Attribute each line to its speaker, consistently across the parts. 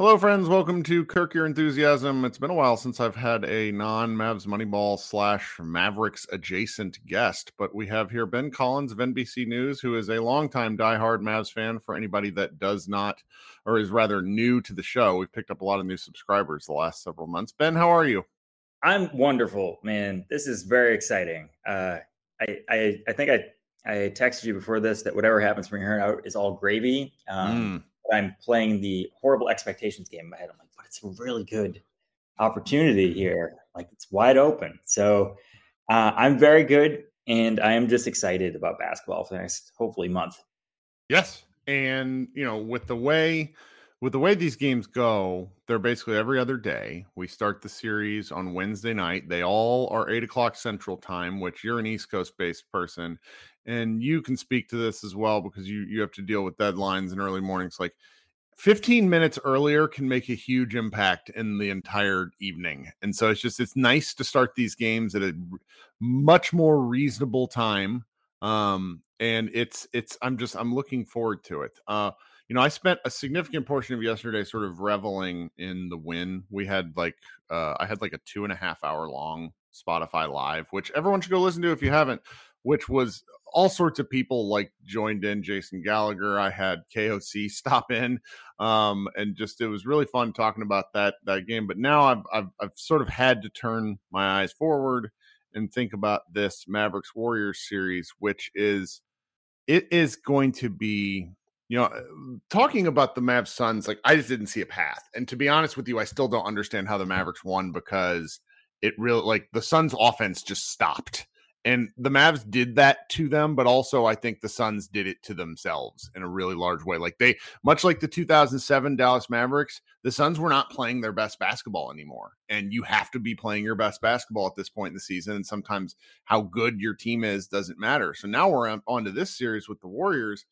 Speaker 1: Hello, friends. Welcome to Kirk Your Enthusiasm. It's been a while since I've had a non Mavs Moneyball slash Mavericks adjacent guest, but we have here Ben Collins of NBC News, who is a longtime diehard Mavs fan for anybody that does not, or is rather new to the show. We've picked up a lot of new subscribers the last several months. Ben, how are you?
Speaker 2: I'm wonderful, man. This is very exciting. Uh, I, I, I think I, I texted you before this that whatever happens from here out is all gravy. Um, mm I'm playing the horrible expectations game in my head. I'm like, but it's a really good opportunity here. Like it's wide open. So uh, I'm very good, and I am just excited about basketball for the next hopefully month.
Speaker 1: Yes, and you know, with the way with the way these games go, they're basically every other day. We start the series on Wednesday night. They all are eight o'clock Central Time, which you're an East Coast based person, and you can speak to this as well because you you have to deal with deadlines and early mornings. Like 15 minutes earlier can make a huge impact in the entire evening, and so it's just it's nice to start these games at a much more reasonable time. Um, and it's it's I'm just I'm looking forward to it. Uh you know, I spent a significant portion of yesterday sort of reveling in the win. We had like uh I had like a two and a half hour long Spotify live, which everyone should go listen to if you haven't, which was all sorts of people like joined in Jason Gallagher. I had KOC stop in. Um, and just it was really fun talking about that that game. But now I've I've I've sort of had to turn my eyes forward and think about this Mavericks Warriors series, which is it is going to be you know, talking about the Mavs Suns, like I just didn't see a path. And to be honest with you, I still don't understand how the mm. Mavericks won because it really like the Suns offense just stopped. And the Mavs did that to them, but also I think the Suns did it to themselves in a really large way. Like they, much like the 2007 Dallas Mavericks, the Suns were not playing their best basketball anymore. And you have to be playing your best basketball at this point in the season. And sometimes how good your team is doesn't matter. So now we're on, on to this series with the Warriors.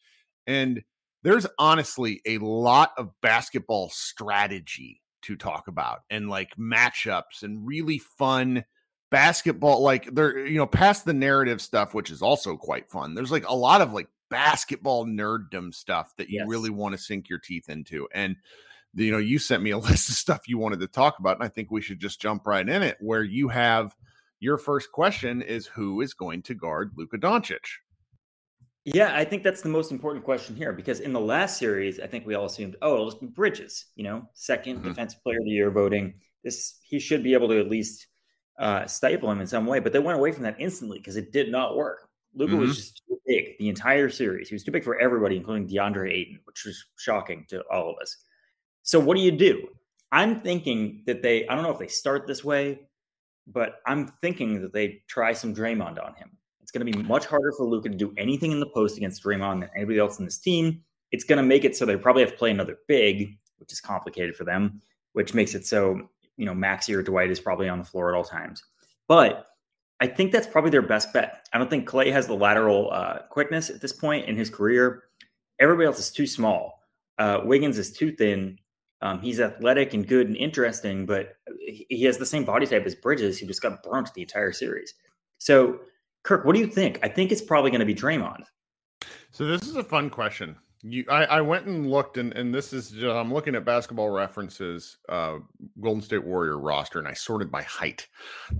Speaker 1: And there's honestly a lot of basketball strategy to talk about and like matchups and really fun basketball like there you know past the narrative stuff which is also quite fun there's like a lot of like basketball nerddom stuff that you yes. really want to sink your teeth into and you know you sent me a list of stuff you wanted to talk about and i think we should just jump right in it where you have your first question is who is going to guard Luka Doncic
Speaker 2: yeah, I think that's the most important question here because in the last series, I think we all assumed, oh, it'll just be Bridges, you know, 2nd mm-hmm. defensive player of the year voting. This he should be able to at least uh, stifle him in some way, but they went away from that instantly because it did not work. Luka mm-hmm. was just too big the entire series. He was too big for everybody, including DeAndre Ayton, which was shocking to all of us. So what do you do? I'm thinking that they, I don't know if they start this way, but I'm thinking that they try some Draymond on him. Going to be much harder for Luka to do anything in the post against Draymond than anybody else in this team. It's going to make it so they probably have to play another big, which is complicated for them, which makes it so, you know, Maxi or Dwight is probably on the floor at all times. But I think that's probably their best bet. I don't think Klay has the lateral uh, quickness at this point in his career. Everybody else is too small. Uh, Wiggins is too thin. Um, he's athletic and good and interesting, but he has the same body type as Bridges, who just got burnt the entire series. So Kirk, what do you think? I think it's probably going to be Draymond.
Speaker 1: So this is a fun question. You, I, I went and looked, and, and this is just, I'm looking at Basketball References uh, Golden State Warrior roster, and I sorted by height.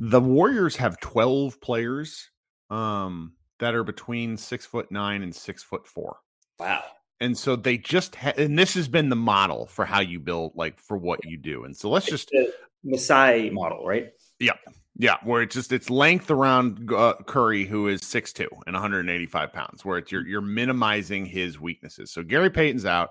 Speaker 1: The Warriors have 12 players um, that are between six foot nine and six foot four.
Speaker 2: Wow.
Speaker 1: And so they just ha- and this has been the model for how you build, like for what you do. And so let's it's just
Speaker 2: Masai model, right?
Speaker 1: Yeah. Yeah, where it's just it's length around uh, Curry, who is 6'2 and 185 pounds, where it's you're you're minimizing his weaknesses. So Gary Payton's out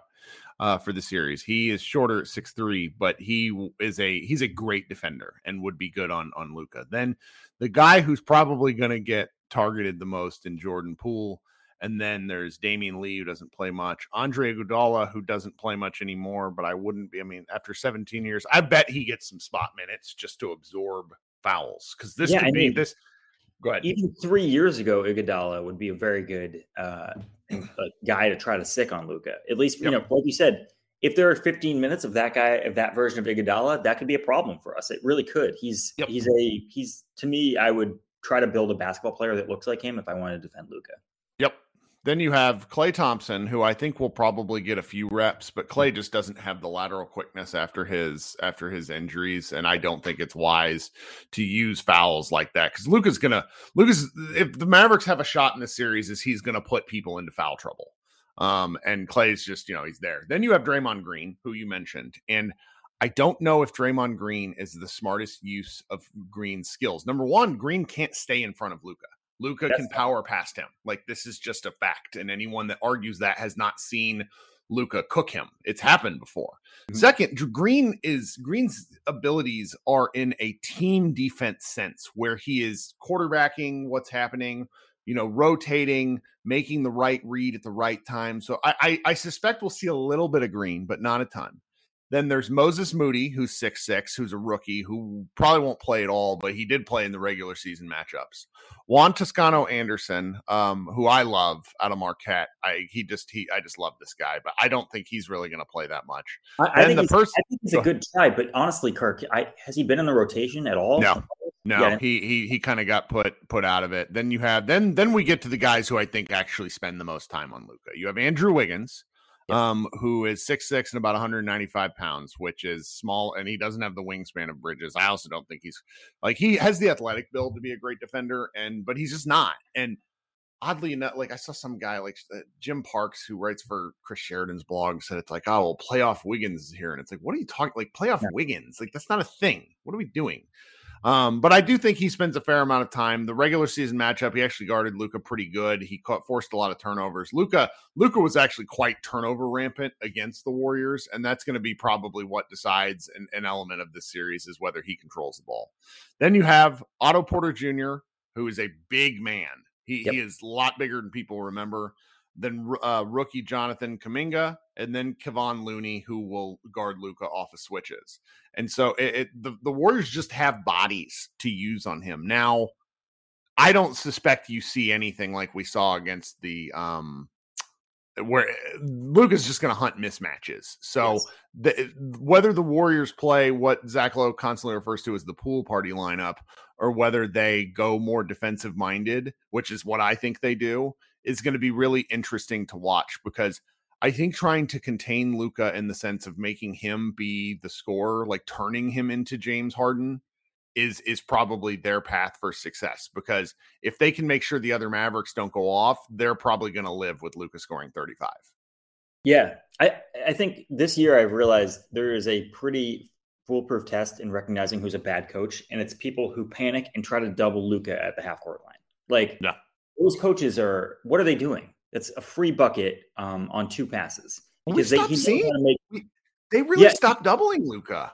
Speaker 1: uh, for the series. He is shorter at 6'3, but he is a he's a great defender and would be good on on Luka. Then the guy who's probably going to get targeted the most in Jordan Poole. And then there's Damion Lee, who doesn't play much. Andre Iguodala, who doesn't play much anymore, but I wouldn't be. I mean, after 17 years, I bet he gets some spot minutes just to absorb fouls because this yeah, could I be mean, this. Go ahead.
Speaker 2: Even three years ago, Iguodala would be a very good uh, guy to try to sick on Luka. At least, you yep. know, like you said, if there are 15 minutes of that guy of that version of Iguodala, that could be a problem for us. It really could. He's yep. he's a he's to me. I would try to build a basketball player that looks like him if I wanted to defend Luka.
Speaker 1: Then you have Klay Thompson, who I think will probably get a few reps, but Klay just doesn't have the lateral quickness after his after his injuries, and I don't think it's wise to use fouls like that because Luka's gonna Luka's if the Mavericks have a shot in the series, is he's gonna put people into foul trouble. Um, and Klay's just you know he's there. Then you have Draymond Green, who you mentioned, and I don't know if Draymond Green is the smartest use of Green's skills. Number one, Green can't stay in front of Luka. Luka can power past him. Like this is just a fact. And anyone that argues that has not seen Luka cook him. It's happened before. Mm-hmm. Second, Green is Green's abilities are in a team defense sense where he is quarterbacking what's happening, you know, rotating, making the right read at the right time. So I, I, I suspect we'll see a little bit of Green, but not a ton. Then there's Moses Moody, who's six six, who's a rookie who probably won't play at all, but he did play in the regular season matchups. Juan Toscano Anderson, um, who I love out of Marquette. I he just he I just love this guy, but I don't think he's really going to play that much.
Speaker 2: I, I think, he's, person, I think he's a good try, but honestly, Kirk, I, has he been in the rotation at all?
Speaker 1: No, no, yeah. he he he kind of got put put out of it. Then you have then then we get to the guys who I think actually spend the most time on Luka. You have Andrew Wiggins, um, who is six six and about 195 pounds, which is small, and he doesn't have the wingspan of Bridges. I also don't think he's like he has the athletic build to be a great defender, and but he's just not. And oddly enough, like I saw some guy like uh, Jim Parks who writes for Chris Sheridan's blog said it's like, oh, well, playoff Wiggins is here, and it's like, what are you talking? Like playoff yeah. Wiggins? Like that's not a thing. What are we doing? Um, but I do think he spends a fair amount of time. The regular season matchup, he actually guarded Luka pretty good. He caught, forced a lot of turnovers. Luka Luka was actually quite turnover rampant against the Warriors, and that's going to be probably what decides an, an element of this series is whether he controls the ball. Then you have Otto Porter Jr., who is a big man. He, yep. he is a lot bigger than people remember then uh, rookie Jonathan Kuminga, and then Kevon Looney, who will guard Luka off of switches. And so it, it, the, the Warriors just have bodies to use on him. Now, I don't suspect you see anything like we saw against the um where Luka's just going to hunt mismatches. So yes. the, whether the Warriors play what Zach Lowe constantly refers to as the pool party lineup, or whether they go more defensive minded, which is what I think they do, is going to be really interesting to watch because I think trying to contain Luka in the sense of making him be the scorer, like turning him into James Harden, is is probably their path for success. Because if they can make sure the other Mavericks don't go off, they're probably going to live with Luka scoring 35.
Speaker 2: Yeah, I I think this year I've realized there is a pretty foolproof test in recognizing who's a bad coach, and it's people who panic and try to double Luka at the half court line. Like, yeah those coaches are what are they doing? It's a free bucket um, on two passes
Speaker 1: because they make, they really yeah, stopped doubling Luka.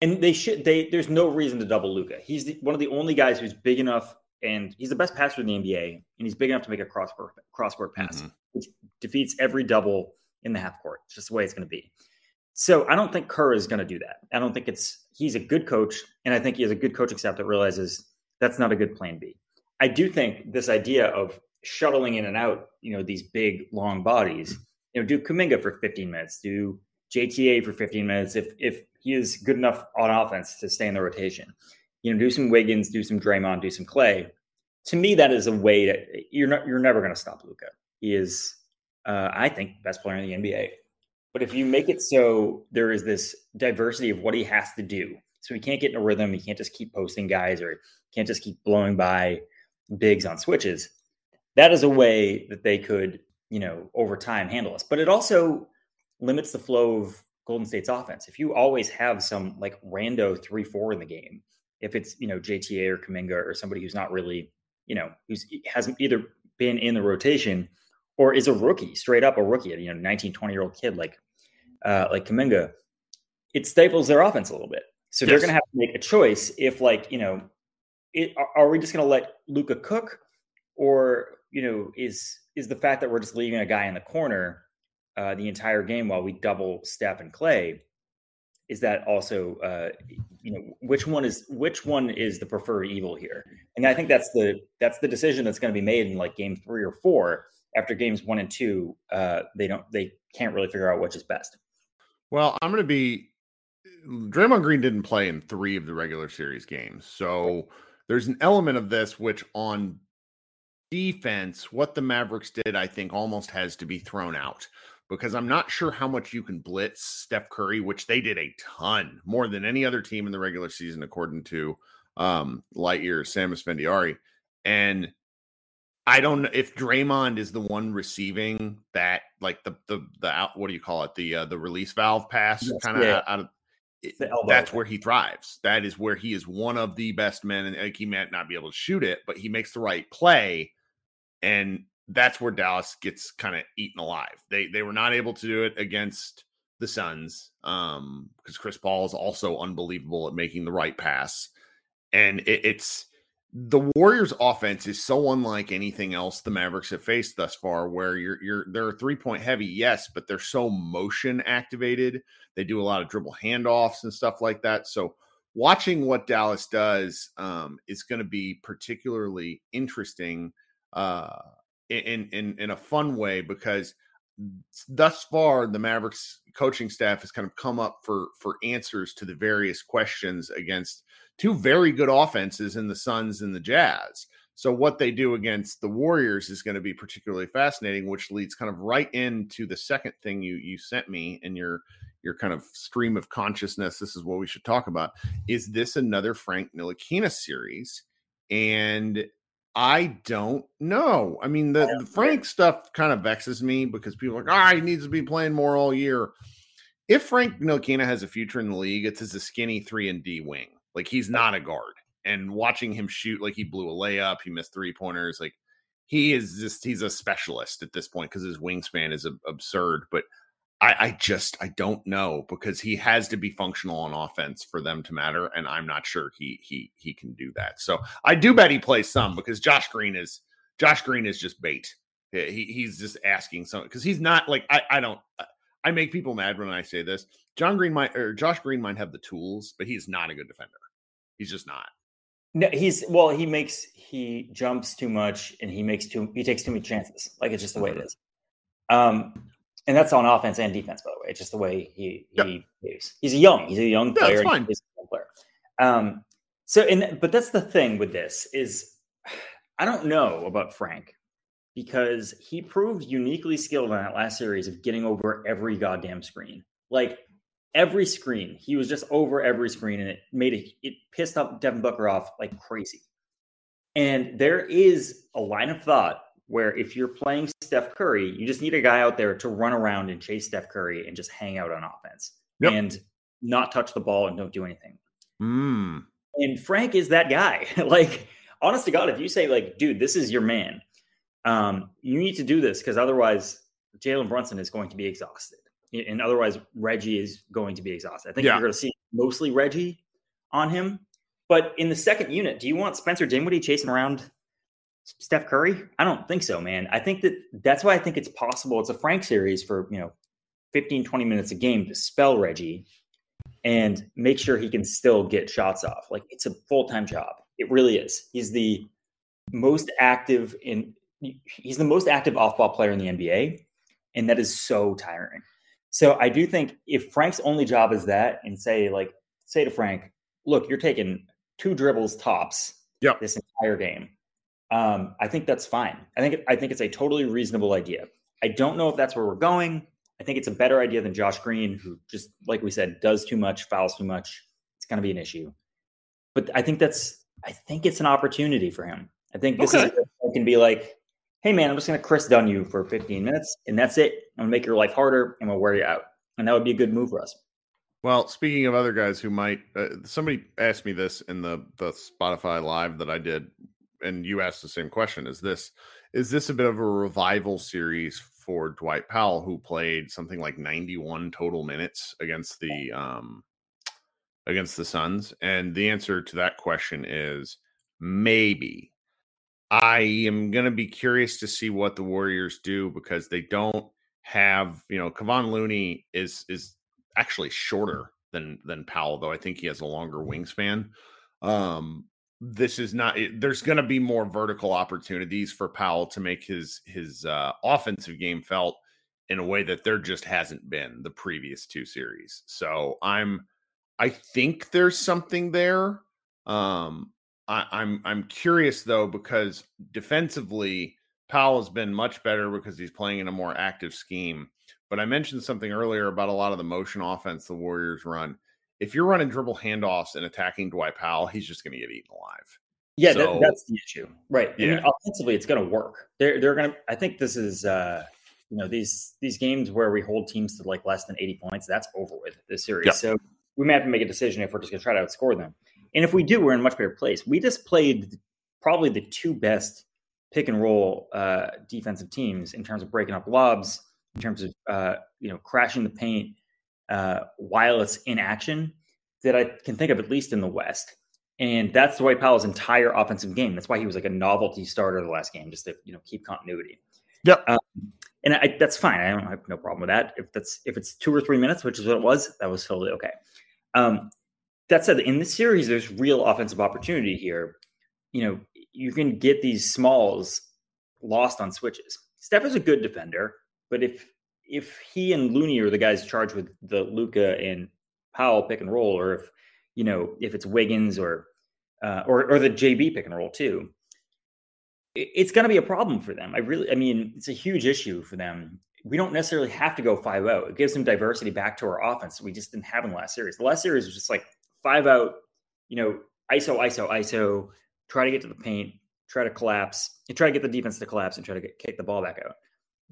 Speaker 2: And they should they there's no reason to double Luka. He's the, one of the only guys who's big enough and he's the best passer in the NBA and he's big enough to make a cross cross court pass, mm-hmm. which defeats every double in the half court. It's just the way it's going to be. So I don't think Kerr is going to do that. I don't think it's he's a good coach, and I think he has a good coaching staff that realizes that's not a good plan B. I do think this idea of shuttling in and out, you know, these big long bodies, you know, do Kuminga for 15 minutes, do JTA for 15 minutes if if he is good enough on offense to stay in the rotation. You know, do some Wiggins, do some Draymond, do some Klay. To me, that is a way to you're not you're never going to stop Luka. He is, uh, I think, the best player in the NBA. But if you make it so there is this diversity of what he has to do, so he can't get in a rhythm, he can't just keep posting guys, or can't just keep blowing by bigs on switches, that is a way that they could, you know, over time handle us. But it also limits the flow of Golden State's offense. If you always have some like rando three four in the game, if it's you know JTA or Kuminga or somebody who's not really, you know, who's hasn't either been in the rotation or is a rookie, straight up a rookie, you know, 19, 20 year old kid like uh, like Kuminga, it stifles their offense a little bit. So yes. they're going to have to make a choice if like you know it, are we just going to let Luka cook, or you know, is is the fact that we're just leaving a guy in the corner uh, the entire game while we double Steph and Klay? Is that also uh, you know which one is which one is the preferred evil here? And I think that's the that's the decision that's going to be made in like game three or four. After games one and two, uh, they don't they can't really figure out which is best.
Speaker 1: Well, I'm going to be Draymond Green didn't play in three of the regular series games, so there's an element of this which on defense, what the Mavericks did, I think, almost has to be thrown out because I'm not sure how much you can blitz Steph Curry, which they did a ton more than any other team in the regular season, according to um, Lightyear Sam Esfandiari. And I don't know if Draymond is the one receiving that, like the the the out. What do you call it? The uh, the release valve pass, yes, kind of yeah. out of. That's where he thrives. That is where he is one of the best men, and like, he might not be able to shoot it, but he makes the right play, and that's where Dallas gets kind of eaten alive. They they were not able to do it against the Suns um because Chris Paul is also unbelievable at making the right pass, and it, it's the Warriors offense is so unlike anything else the Mavericks have faced thus far, where you're you're they're three point heavy, yes, but they're so motion activated. They do a lot of dribble handoffs and stuff like that. So watching what Dallas does um, is going to be particularly interesting uh, in in in a fun way because thus far the Mavericks coaching staff has kind of come up for for answers to the various questions against two very good offenses in the Suns and the Jazz. So what they do against the Warriors is going to be particularly fascinating, which leads kind of right into the second thing you you sent me in your your kind of stream of consciousness. This is what we should talk about. Is this another Frank Ntilikina series? And I don't know. I mean, the, the Frank stuff kind of vexes me because people are like, ah, oh, he needs to be playing more all year. If Frank Ntilikina has a future in the league, it's as a skinny three and D wing. Like he's not a guard. And watching him shoot, like he blew a layup, he missed three pointers. Like he is just he's a specialist at this point because his wingspan is absurd. But I, I, just I don't know because he has to be functional on offense for them to matter, and I'm not sure he he he can do that. So I do bet he plays some because Josh Green is Josh Green is just bait. He, he's just asking some because he's not like I I don't I make people mad when I say this. John Green might or Josh Green might have the tools, but he's not a good defender. He's just not.
Speaker 2: No, he's well. He makes he jumps too much, and he makes too he takes too many chances. Like it's just the way it mm-hmm. Um, and that's on offense and defense, by the way. It's just the way he he yep. He's a young. He's a young player. Yeah, fine. He's a young player. Um, so and but that's the thing with this is I don't know about Frank because he proved uniquely skilled in that last series of getting over every goddamn screen. Like every screen. He was just over every screen, and it made it it pissed off Devin Booker off like crazy. And there is a line of thought where if you're playing Steph Curry, you just need a guy out there to run around and chase Steph Curry and just hang out on offense yep. and not touch the ball and don't do anything.
Speaker 1: Mm.
Speaker 2: And Frank is that guy. like, honest to God, if you say like, dude, this is your man, um, you need to do this because otherwise Jalen Brunson is going to be exhausted and otherwise Reggie is going to be exhausted. I think yeah. you're going to see mostly Reggie on him. But in the second unit, do you want Spencer Dinwiddie chasing around Steph Curry? I don't think so, man. I think that that's why I think it's possible. It's a Frank series for, you know, 15, 20 minutes a game to spell Reggie and make sure he can still get shots off. Like it's a full time job. It really is. He's the most active in, he's the most active off ball player in the NBA. And that is so tiring. So I do think if Frank's only job is that, and say like say to Frank, look, you're taking two dribbles tops
Speaker 1: yep.
Speaker 2: this entire game. Um, I think that's fine. I think I think it's a totally reasonable idea. I don't know if that's where we're going. I think it's a better idea than Josh Green, who just like we said does too much, fouls too much. It's going to be an issue. But I think that's I think it's an opportunity for him. I think this okay. is can be like, hey man, I'm just going to Kris Dunn you for 15 minutes, and that's it. I'm going to make your life harder, and we'll wear you out, and that would be a good move for us.
Speaker 1: Well, speaking of other guys who might, uh, somebody asked me this in the the Spotify live that I did, and you asked the same question: Is this is this a bit of a revival series for Dwight Powell, who played something like 91 total minutes against the um against the Suns? And the answer to that question is maybe. I am going to be curious to see what the Warriors do because they don't have, you know, Kevon Looney is is actually shorter than than Powell, though I think he has a longer wingspan. Um, this is not. There's going to be more vertical opportunities for Powell to make his his uh, offensive game felt in a way that there just hasn't been the previous two series. So I'm, I think there's something there. Um, I, I'm I'm curious though because defensively, Powell has been much better because he's playing in a more active scheme. But I mentioned something earlier about a lot of the motion offense the Warriors run. If you're running dribble handoffs and attacking Dwight Powell, he's just going to get eaten alive.
Speaker 2: Yeah, so, that, that's the issue, right? Yeah. I mean, offensively, it's going to work. They're they're going to. I think this is, uh you know, these these games where we hold teams to like less than 80 points. That's over with this series. Yeah. So we may have to make a decision if we're just going to try to outscore them. And if we do, we're in a much better place. We just played probably the two best pick and roll uh, defensive teams in terms of breaking up lobs, in terms of uh, you know crashing the paint uh, while it's in action that I can think of at least in the West. And that's Dwight Powell's entire offensive game. That's why he was like a novelty starter the last game, just to you know keep continuity.
Speaker 1: Yep. Um,
Speaker 2: and I, that's fine. I don't have no problem with that. If that's if it's two or three minutes, which is what it was, that was totally okay. Um, that said, in this series, there's real offensive opportunity here. You know, you can get these smalls lost on switches. Steph is a good defender, but if if he and Looney are the guys charged with the Luka and Powell pick and roll, or if you know if it's Wiggins or uh, or or the JB pick and roll too, it's going to be a problem for them. I really, I mean, it's a huge issue for them. We don't necessarily have to go 5 out. It gives them diversity back to our offense. We just didn't have in the last series. The last series was just like five out, you know, ISO, ISO, ISO, try to get to the paint, try to collapse, and try to get the defense to collapse and try to get, kick the ball back out.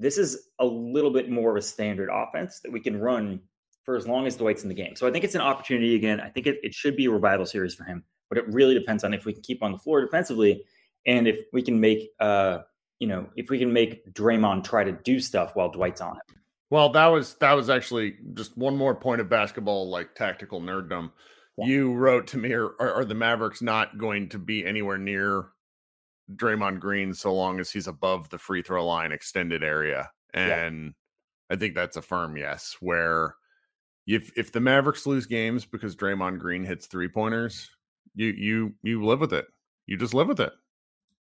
Speaker 2: This is a little bit more of a standard offense that we can run for as long as Dwight's in the game. So I think it's an opportunity again. I think it, it should be a revival series for him, but it really depends on if we can keep on the floor defensively and if we can make uh you know if we can make Draymond try to do stuff while Dwight's on it.
Speaker 1: Well, that was that was actually just one more point of basketball like tactical nerddom. Yeah. You wrote to me, are, are the Mavericks not going to be anywhere near Draymond Green so long as he's above the free throw line extended area? And yeah. I think that's a firm yes. Where if if the Mavericks lose games because Draymond Green hits three pointers, you you you live with it. You just live with it.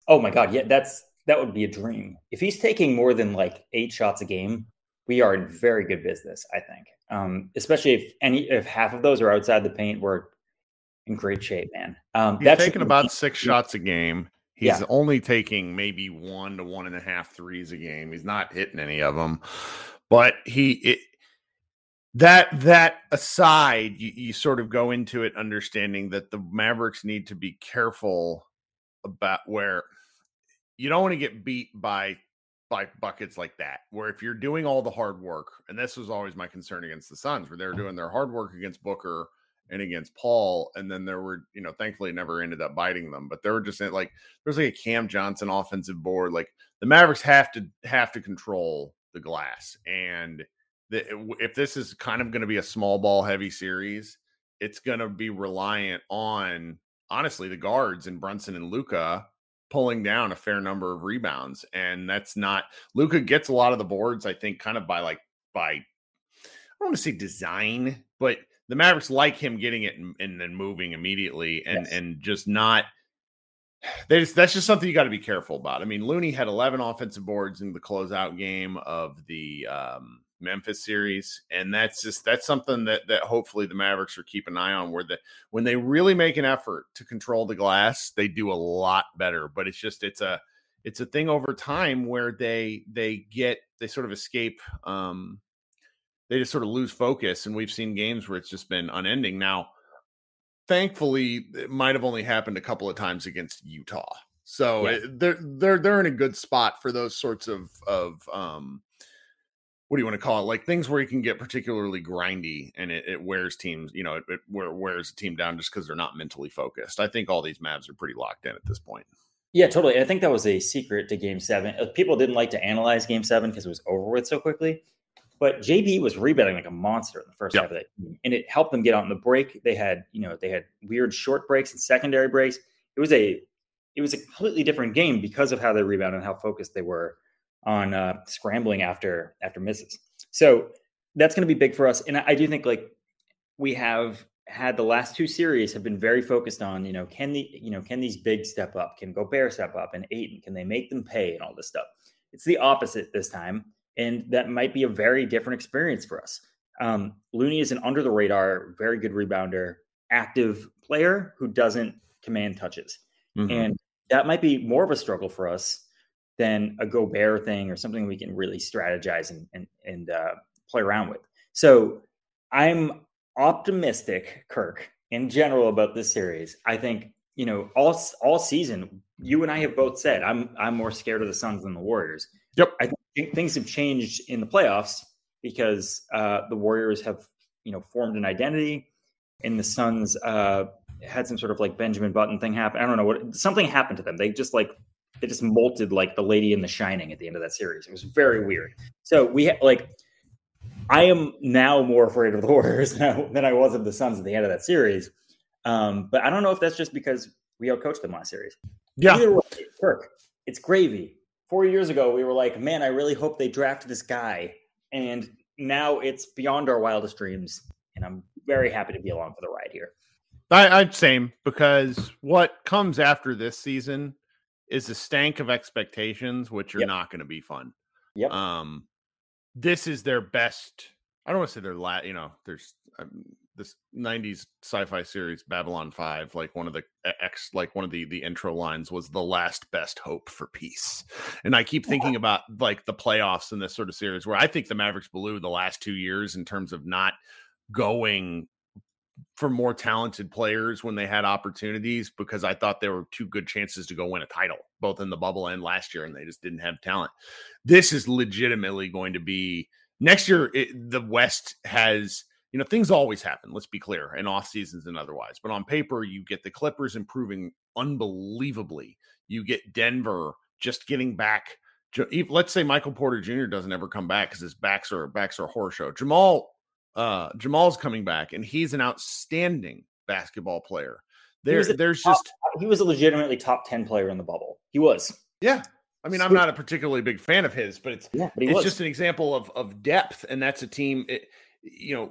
Speaker 2: Oh my god, yeah, that's that would be a dream. If he's taking more than like eight shots a game, we are in very good business. I think, um, especially if any if half of those are outside the paint, we're in great shape, man. Um,
Speaker 1: he's that's taking about six shots a game. He's yeah. only taking maybe one to one and a half threes a game. He's not hitting any of them, but he it, that that aside, you, you sort of go into it understanding that the Mavericks need to be careful about where you don't want to get beat by by buckets like that. Where if you're doing all the hard work, and this was always my concern against the Suns, where they're doing their hard work against Booker and against Paul, and then there were, you know, thankfully never ended up biting them, but they were just eh, like there's like a Cam Johnson offensive board. Like the Mavericks have to have to control the glass, and the, eh, if this is kind of going to be a small ball heavy series, it's going to be reliant on honestly the guards and Brunson and Luka pulling down a fair number of rebounds. And that's not Luka gets a lot of the boards, I think, kind of by like by I don't want to say design, but the Mavericks like him getting it and, and then moving immediately and yes. and just not they just, that's just something you got to be careful about. I mean, Looney had 11 offensive boards in the closeout game of the um, Memphis series, and that's just that's something that that hopefully the Mavericks are keep an eye on. Where the when they really make an effort to control the glass, they do a lot better. But it's just it's a it's a thing over time where they they get they sort of escape. Um, they just sort of lose focus, and we've seen games where it's just been unending. Now, thankfully, it might have only happened a couple of times against Utah, so yeah. it, they're they're they're in a good spot for those sorts of of um what do you want to call it? Like things where you can get particularly grindy and it, it wears teams, you know, it, it wears a team down just because they're not mentally focused. I think all these Mavs are pretty locked in at this point.
Speaker 2: Yeah, totally. I think that was a secret to game seven. Uh, people didn't like to analyze game seven because it was over with so quickly. But JB was rebounding like a monster in the first yep. half of that game, and it helped them get out on the break. They had, you know, they had weird short breaks and secondary breaks. It was a, it was a completely different game because of how they rebounded and how focused they were on uh, scrambling after after misses. So that's going to be big for us. And I, I do think like we have had the last two series have been very focused on you know can the you know can these big step up can Gobert step up and Ayton can they make them pay and all this stuff. It's the opposite this time, and that might be a very different experience for us. Um, Looney is an under the radar, very good rebounder, active player who doesn't command touches. mm-hmm. and that might be more of a struggle for us than a Gobert thing or something we can really strategize and and, and uh, play around with. So I'm optimistic, Kirk, in general about this series. I think you know all all season you and I have both said I'm I'm more scared of the Suns than the Warriors.
Speaker 1: Yep,
Speaker 2: I think things have changed in the playoffs because uh, the Warriors have you know formed an identity, and the Suns uh, had some sort of like Benjamin Button thing happen. I don't know what something happened to them. They just like they just molted like the lady in the shining at the end of that series. It was very weird. So we ha- like I am now more afraid of the Warriors than I, than I was of the Suns at the end of that series. Um, but I don't know if that's just because we outcoached them last series.
Speaker 1: Yeah. Either way,
Speaker 2: Kirk, it's gravy. Four years ago, we were like, man, I really hope they draft this guy. And now it's beyond our wildest dreams. And I'm very happy to be along for the ride here.
Speaker 1: I, I'd same because what comes after this season is a stank of expectations, which are yep. not going to be fun.
Speaker 2: Yep.
Speaker 1: Um, this is their best. I don't want to say their last. You know, there's um, this '90s sci-fi series Babylon Five. Like one of the X, like one of the the intro lines was the last best hope for peace. And I keep thinking about like the playoffs in this sort of series, where I think the Mavericks blew the last two years in terms of not going for more talented players when they had opportunities because I thought there were two good chances to go win a title, both in the bubble and last year, and they just didn't have talent. This is legitimately going to be next year. It, the West has, you know, things always happen. Let's be clear, in off seasons and otherwise. But on paper, you get the Clippers improving unbelievably. You get Denver just getting back. Let's say Michael Porter Jr. doesn't ever come back because his backs are backs are a horror show. Jamal uh, Jamal's coming back, and he's an outstanding basketball player. There, there's
Speaker 2: top,
Speaker 1: just
Speaker 2: he was a legitimately top ten player in the bubble. He was.
Speaker 1: Yeah, I mean, I'm not a particularly big fan of his, but it's
Speaker 2: yeah, but
Speaker 1: it's
Speaker 2: was.
Speaker 1: just an example of of depth, and that's a team. It, you know,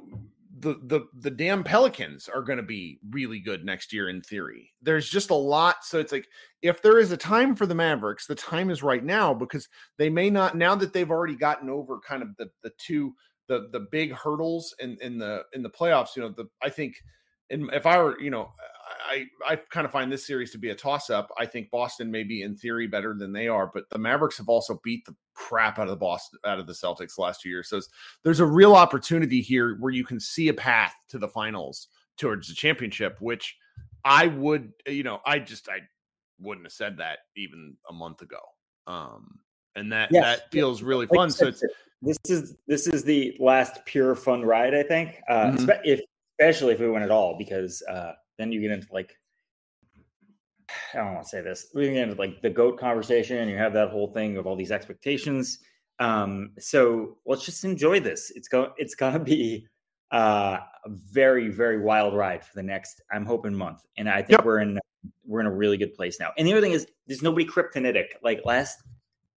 Speaker 1: the the the damn Pelicans are going to be really good next year in theory. There's just a lot, so it's like if there is a time for the Mavericks, the time is right now because they may not now that they've already gotten over kind of the the two the the big hurdles in in the in the playoffs. You know, the I think, and if I were, you know, I I kind of find this series to be a toss up. I think Boston may be in theory better than they are, but the Mavericks have also beat the crap out of the Boston out of the Celtics last two years. So there's a real opportunity here where you can see a path to the finals towards the championship, which I would, you know, I just I wouldn't have said that even a month ago. Um, and that yes. that feels really fun. so it's
Speaker 2: this is this is the last pure fun ride, I think. Uh, mm-hmm. if, especially if we win at all, because uh, then you get into like I don't want to say this. We get into like the goat conversation, and you have that whole thing of all these expectations. Um, so let's just enjoy this. It's going it's gonna be uh, a very very wild ride for the next I'm hoping month, and I think yep. we're in we're in a really good place now. And the other thing is, there's nobody kryptonitic. Like last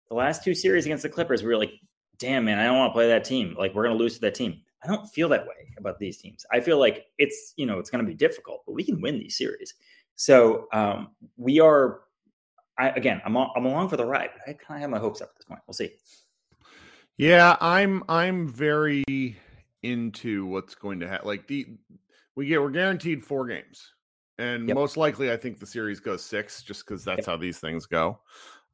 Speaker 2: the last two series against the Clippers, we were like damn man, I don't want to play that team. Like we're going to lose to that team. I don't feel that way about these teams. I feel like it's you know it's going to be difficult, but we can win these series. So um, we are. I, again, I'm I'm along for the ride. I kind of have my hopes up at this point. We'll see.
Speaker 1: Yeah, I'm I'm very into what's going to happen. Like the we get we're guaranteed four games, and yep. most likely I think the series goes six, just because that's yep. how these things go.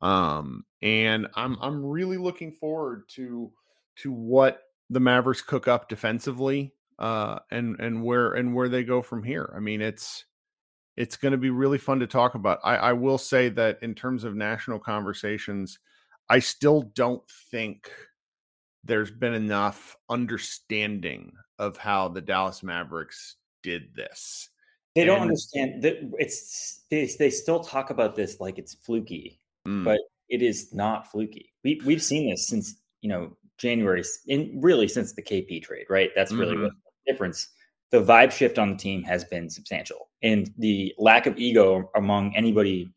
Speaker 1: Um, and I'm I'm really looking forward to to what the Mavericks cook up defensively, uh, and and where and where they go from here. I mean, it's it's going to be really fun to talk about. I, I will say that in terms of national conversations, I still don't think there's been enough understanding of how the Dallas Mavericks did this.
Speaker 2: They don't and, understand that it's they, they still talk about this like it's fluky mm. but it is not fluky. We we've seen this since you know January, in really since the KP trade, right? That's really mm-hmm. the difference. The vibe shift on the team has been substantial, and the lack of ego among anybody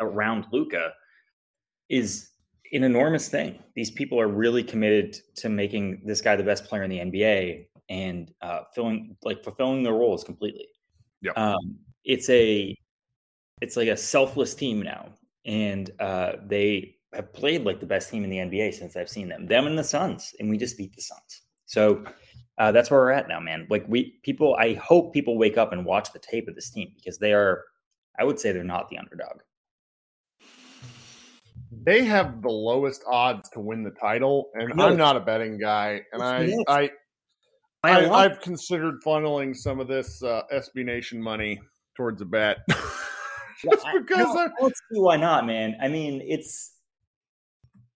Speaker 2: around Luka is an enormous thing. These people are really committed to making this guy the best player in the NBA and uh, filling like fulfilling their roles completely.
Speaker 1: Yeah,
Speaker 2: um, it's a it's like a selfless team now and uh, they have played like the best team in the NBA since I've seen them. Them and the Suns, and we just beat the Suns. So uh, that's where we're at now, man. Like we people, I hope people wake up and watch the tape of this team because they are, I would say, they're not the underdog.
Speaker 1: they have the lowest odds to win the title, and really? I'm not a betting guy, and I, I, I, I have considered funneling some of this uh, SB Nation money towards a bet.
Speaker 2: Just because I, I, I don't see why not, man. I mean, it's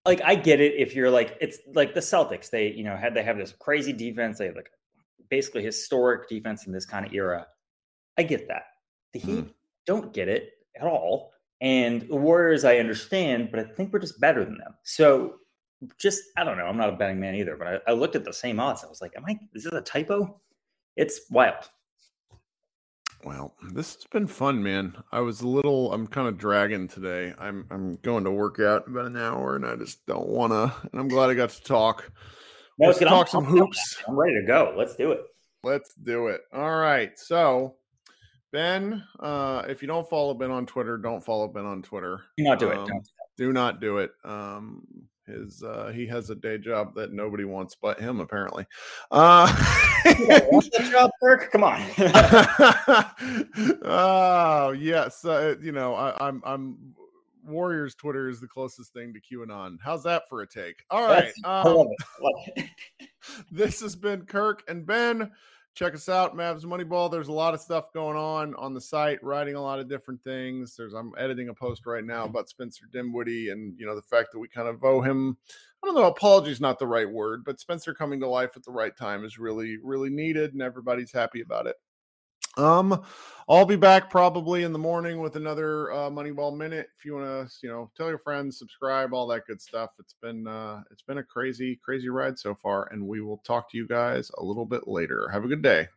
Speaker 2: like I get it if you're like it's like the Celtics. They you know had they have this crazy defense. They have like basically historic defense in this kind of era. I get that. The Heat mm. don't get it at all. And the Warriors, I understand, but I think we're just better than them. So just I don't know. I'm not a betting man either, but I, I looked at the same odds. I was like, "Am I? Is this a typo?" It's wild.
Speaker 1: Well, this has been fun, man. I was a little. I'm kind of dragging today. I'm I'm going to work out in about an hour, and I just don't want to. And I'm glad I got to talk. No, Let's talk I'm, some hoops.
Speaker 2: I'm ready to go. Let's do it.
Speaker 1: Let's do it. All right. So, Ben, uh, if you don't follow Ben on Twitter, don't follow Ben on Twitter.
Speaker 2: Do not do um, it.
Speaker 1: Don't. Do not do it. Um, his uh, he has a day job that nobody wants but him, apparently. Uh,
Speaker 2: the job, Kirk? Come on.
Speaker 1: oh yes, uh, you know I, I'm I'm Warriors Twitter is the closest thing to QAnon. How's that for a take? All right. Um, this has been Kirk and Ben. Check us out, Mavs Moneyball. There's a lot of stuff going on on the site, writing a lot of different things. There's I'm editing a post right now about Spencer Dinwiddie and you know the fact that we kind of owe him. I don't know, apology is not the right word, but Spencer coming to life at the right time is really, really needed, and everybody's happy about it. Um, I'll be back probably in the morning with another uh, Moneyball minute. If you want to, you know, tell your friends, subscribe, all that good stuff. It's been uh, it's been a crazy, crazy ride so far, and we will talk to you guys a little bit later. Have a good day.